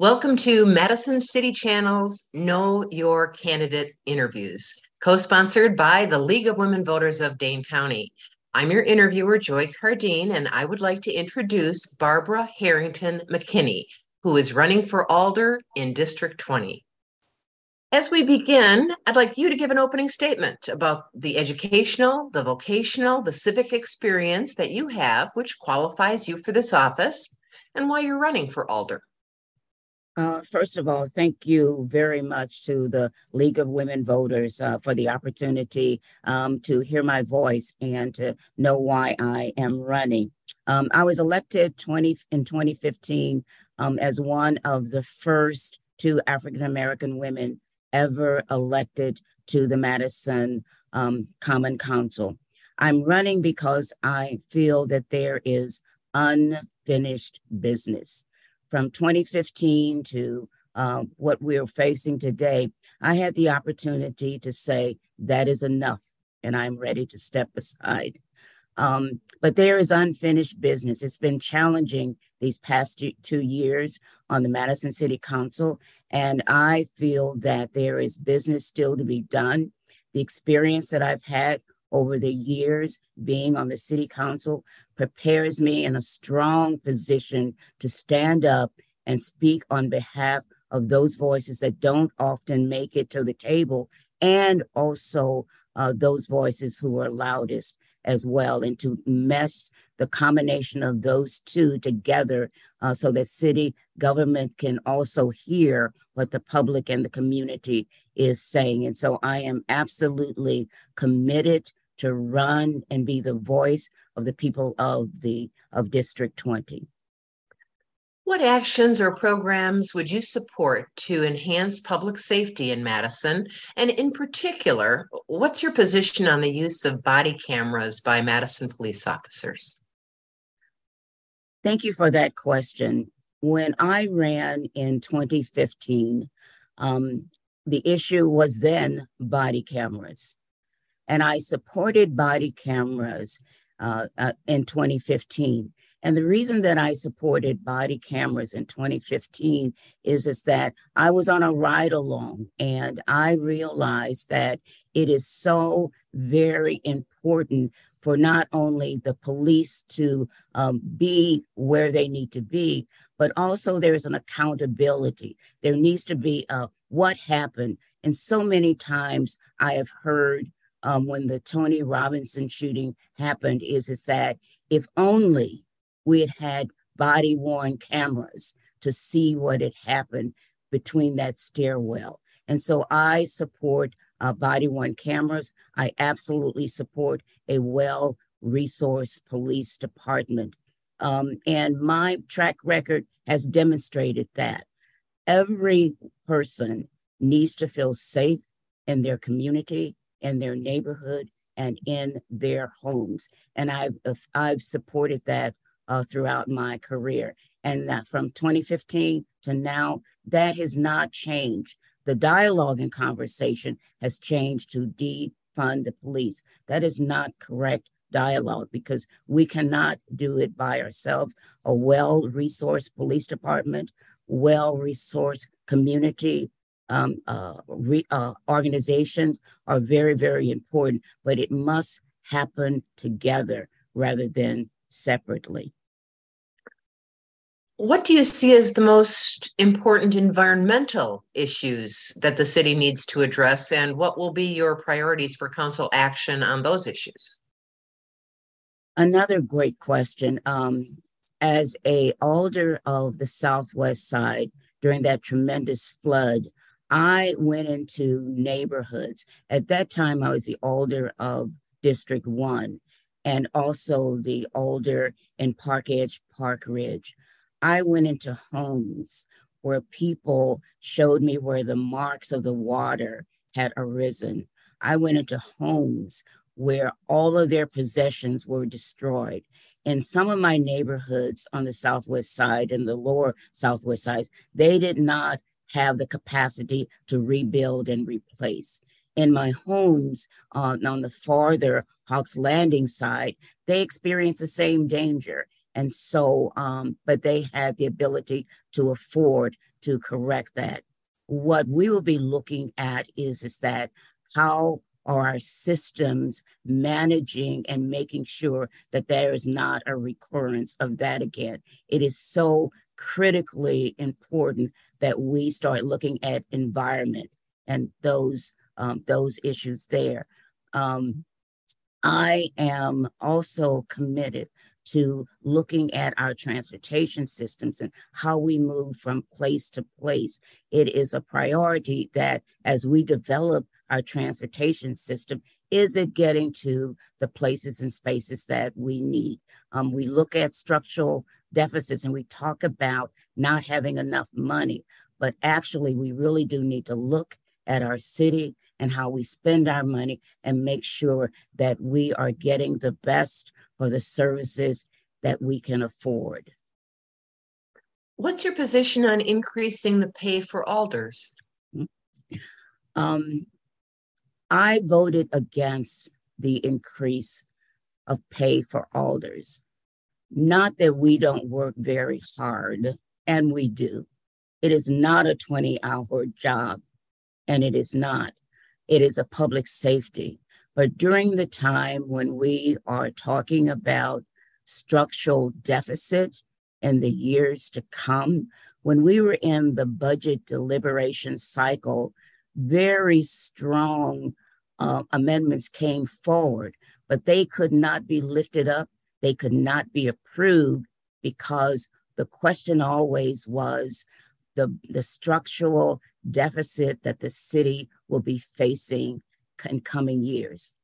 Welcome to Madison City Channel's Know Your Candidate interviews, co sponsored by the League of Women Voters of Dane County. I'm your interviewer, Joy Cardin, and I would like to introduce Barbara Harrington McKinney, who is running for Alder in District 20. As we begin, I'd like you to give an opening statement about the educational, the vocational, the civic experience that you have, which qualifies you for this office, and why you're running for Alder. Uh, first of all, thank you very much to the League of Women Voters uh, for the opportunity um, to hear my voice and to know why I am running. Um, I was elected 20 in 2015 um, as one of the first two African American women ever elected to the Madison um, Common Council. I'm running because I feel that there is unfinished business from 2015 to um, what we're facing today, I had the opportunity to say that is enough and I'm ready to step aside. Um, but there is unfinished business. It's been challenging these past two years on the Madison City Council, and I feel that there is business still to be done. The experience that I've had over the years being on the city council prepares me in a strong position to stand up and speak on behalf of those voices that don't often make it to the table and also uh, those voices who are loudest as well and to mesh the combination of those two together uh, so that city government can also hear what the public and the community is saying. And so I am absolutely committed to run and be the voice of the people of the of District 20. What actions or programs would you support to enhance public safety in Madison? And in particular, what's your position on the use of body cameras by Madison police officers? Thank you for that question. When I ran in 2015, um, the issue was then body cameras and I supported body cameras uh, uh, in 2015. And the reason that I supported body cameras in 2015 is, is that I was on a ride along and I realized that it is so very important for not only the police to um, be where they need to be, but also there's an accountability. There needs to be a what happened. And so many times I have heard um, when the Tony Robinson shooting happened is, is that if only we had had body worn cameras to see what had happened between that stairwell. And so I support uh, body worn cameras. I absolutely support a well resourced police department. Um, and my track record has demonstrated that every person needs to feel safe in their community in their neighborhood and in their homes. And I've, I've supported that uh, throughout my career. And from 2015 to now, that has not changed. The dialogue and conversation has changed to defund the police. That is not correct dialogue because we cannot do it by ourselves. A well resourced police department, well resourced community um, uh, re, uh, organizations are very, very important, but it must happen together rather than separately. What do you see as the most important environmental issues that the city needs to address, and what will be your priorities for council action on those issues? Another great question. Um, as a alder of the Southwest Side during that tremendous flood, I went into neighborhoods. At that time, I was the alder of District 1 and also the alder in Park Edge, Park Ridge. I went into homes where people showed me where the marks of the water had arisen. I went into homes where all of their possessions were destroyed. In some of my neighborhoods on the southwest side and the lower southwest sides, they did not have the capacity to rebuild and replace. In my homes uh, on the farther Hawks Landing side, they experience the same danger. And so, um, but they had the ability to afford to correct that. What we will be looking at is, is that how are our systems managing and making sure that there is not a recurrence of that again. It is so critically important that we start looking at environment and those um, those issues there. Um, I am also committed to looking at our transportation systems and how we move from place to place. It is a priority that as we develop our transportation system, is it getting to the places and spaces that we need? Um, we look at structural deficits and we talk about not having enough money, but actually, we really do need to look at our city and how we spend our money and make sure that we are getting the best for the services that we can afford. What's your position on increasing the pay for alders? Um, I voted against the increase of pay for alders. Not that we don't work very hard, and we do. It is not a 20 hour job, and it is not. It is a public safety. But during the time when we are talking about structural deficit in the years to come, when we were in the budget deliberation cycle, very strong uh, amendments came forward, but they could not be lifted up. They could not be approved because the question always was the, the structural deficit that the city will be facing in coming years.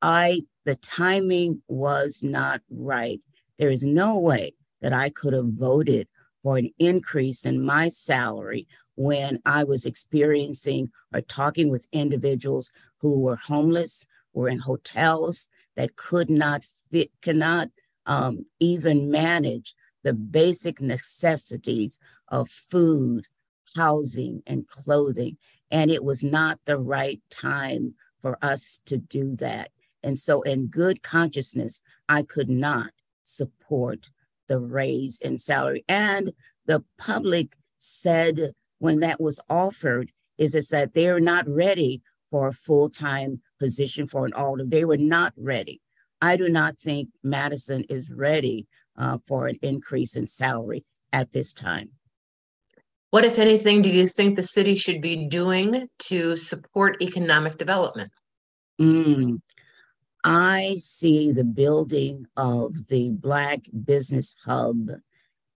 I, the timing was not right. There is no way that I could have voted for an increase in my salary when I was experiencing or talking with individuals who were homeless, were in hotels that could not fit, cannot um, even manage the basic necessities of food, housing, and clothing. And it was not the right time for us to do that. And so, in good consciousness, I could not support the raise in salary. And the public said when that was offered is, is that they're not ready for a full-time position for an alder. They were not ready. I do not think Madison is ready uh, for an increase in salary at this time. What, if anything, do you think the city should be doing to support economic development? Mm, I see the building of the Black Business Hub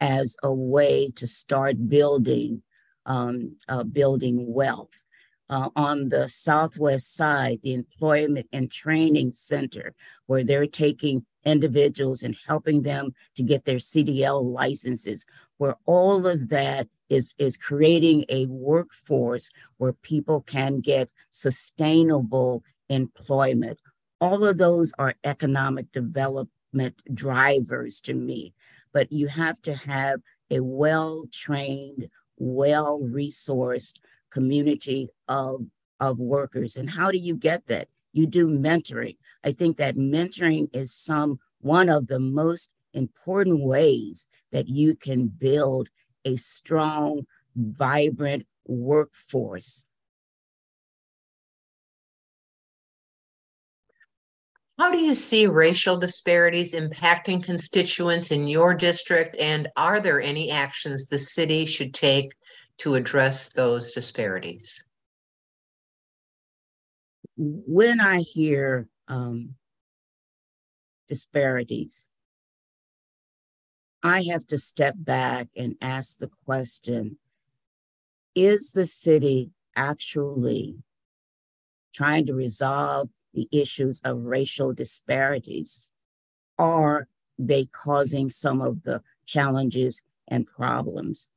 as a way to start building um, uh, building wealth. Uh, on the southwest side, the Employment and Training Center, where they're taking individuals and helping them to get their CDL licenses, where all of that is, is creating a workforce where people can get sustainable employment. All of those are economic development drivers to me, but you have to have a well trained well resourced community of, of workers. And how do you get that? You do mentoring. I think that mentoring is some one of the most important ways that you can build a strong, vibrant workforce. How do you see racial disparities impacting constituents in your district? And are there any actions the city should take to address those disparities? When I hear um, disparities, I have to step back and ask the question Is the city actually trying to resolve the issues of racial disparities? Are they causing some of the challenges and problems?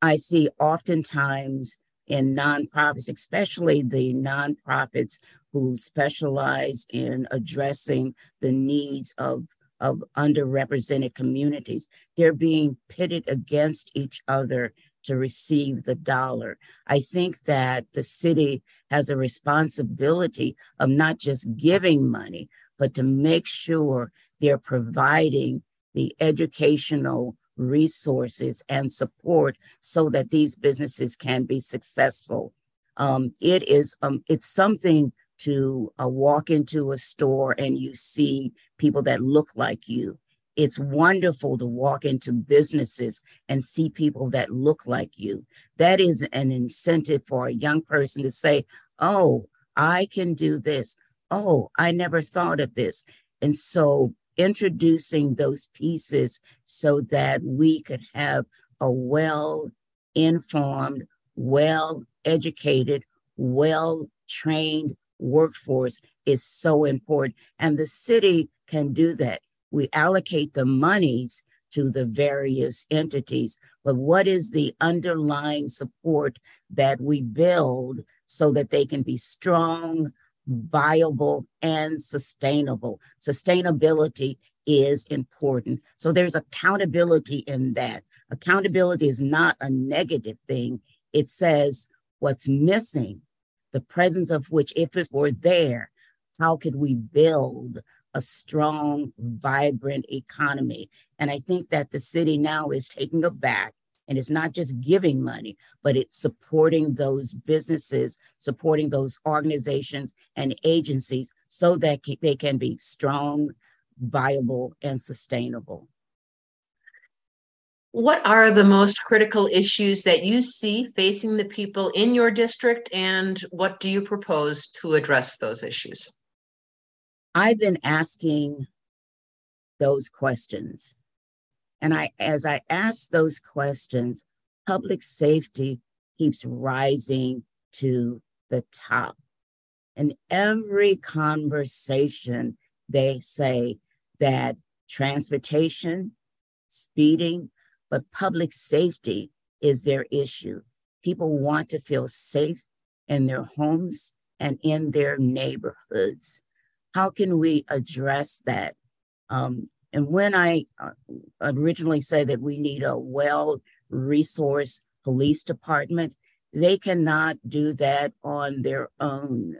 I see oftentimes in nonprofits, especially the nonprofits who specialize in addressing the needs of, of underrepresented communities, they're being pitted against each other to receive the dollar. I think that the city has a responsibility of not just giving money, but to make sure they're providing the educational resources and support so that these businesses can be successful. Um, it is um, it's something to uh, walk into a store and you see people that look like you. It's wonderful to walk into businesses and see people that look like you. That is an incentive for a young person to say, Oh, I can do this. Oh, I never thought of this. And so introducing those pieces so that we could have a well informed, well educated, well trained workforce is so important. And the city can do that. We allocate the monies to the various entities, but what is the underlying support that we build so that they can be strong, viable, and sustainable? Sustainability is important. So there's accountability in that. Accountability is not a negative thing. It says what's missing the presence of which, if it were there, how could we build a strong, vibrant economy? And I think that the city now is taking it back and it's not just giving money, but it's supporting those businesses, supporting those organizations and agencies so that they can be strong, viable, and sustainable. What are the most critical issues that you see facing the people in your district, and what do you propose to address those issues? I've been asking those questions. And I as I ask those questions, public safety keeps rising to the top. In every conversation, they say that transportation, speeding, but public safety is their issue. People want to feel safe in their homes and in their neighborhoods. How can we address that? Um, and when I uh, originally said that we need a well resourced police department, they cannot do that on their own.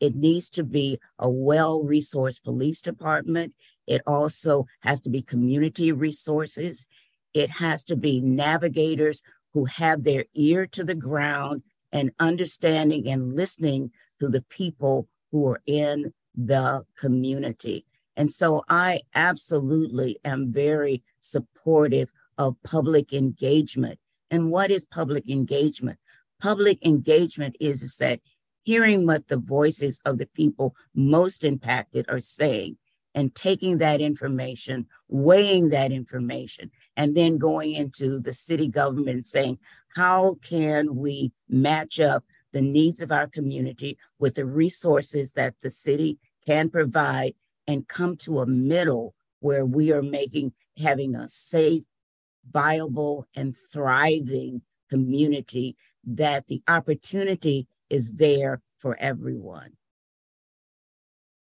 It needs to be a well resourced police department. It also has to be community resources. It has to be navigators who have their ear to the ground and understanding and listening to the people who are in the community. And so I absolutely am very supportive of public engagement. And what is public engagement? Public engagement is, is that hearing what the voices of the people most impacted are saying and taking that information, weighing that information, and then going into the city government saying, how can we match up the needs of our community with the resources that the city can provide and come to a middle where we are making having a safe, viable, and thriving community that the opportunity is there for everyone.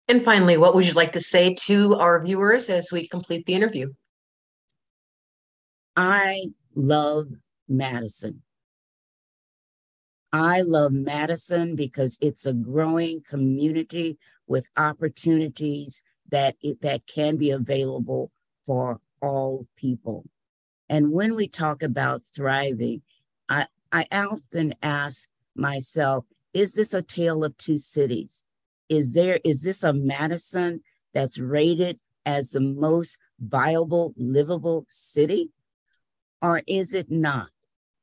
And finally, what would you like to say to our viewers as we complete the interview? I love Madison. I love Madison because it's a growing community with opportunities that it, that can be available for all people. And when we talk about thriving, I, I often ask myself, is this a tale of two cities? Is there is this a Madison that's rated as the most viable, livable city? or is it not?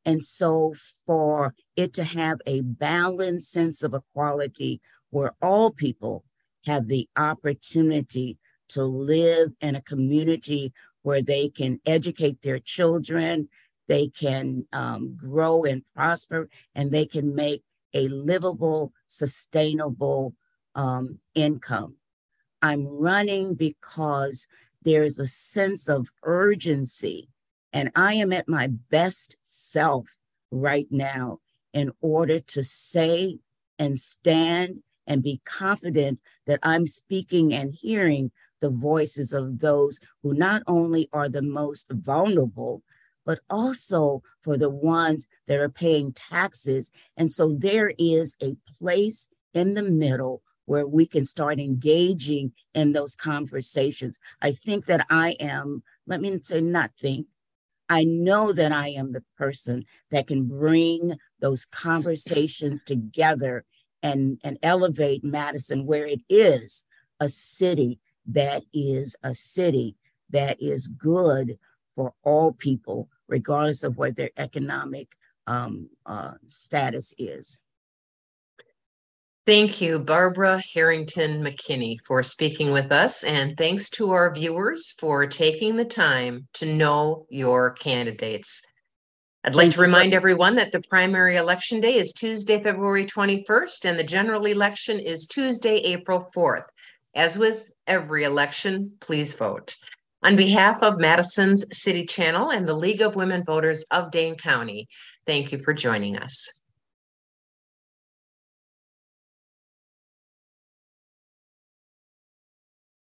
And so, for it to have a balanced sense of equality where all people have the opportunity to live in a community where they can educate their children, they can um, grow and prosper, and they can make a livable, sustainable um, income. I'm running because there's a sense of urgency and I am at my best self right now in order to say and stand and be confident that I'm speaking and hearing the voices of those who not only are the most vulnerable, but also for the ones that are paying taxes. And so there is a place in the middle where we can start engaging in those conversations. I think that I am, let me say, not think, I know that I am the person that can bring those conversations together and, and elevate Madison where it is a city that is a city that is good for all people, regardless of what their economic um, uh, status is. Thank you, Barbara Harrington McKinney, for speaking with us. And thanks to our viewers for taking the time to know your candidates. I'd like to remind everyone that the primary election day is Tuesday, February 21st, and the general election is Tuesday, April 4th. As with every election, please vote. On behalf of Madison's City Channel and the League of Women Voters of Dane County, thank you for joining us.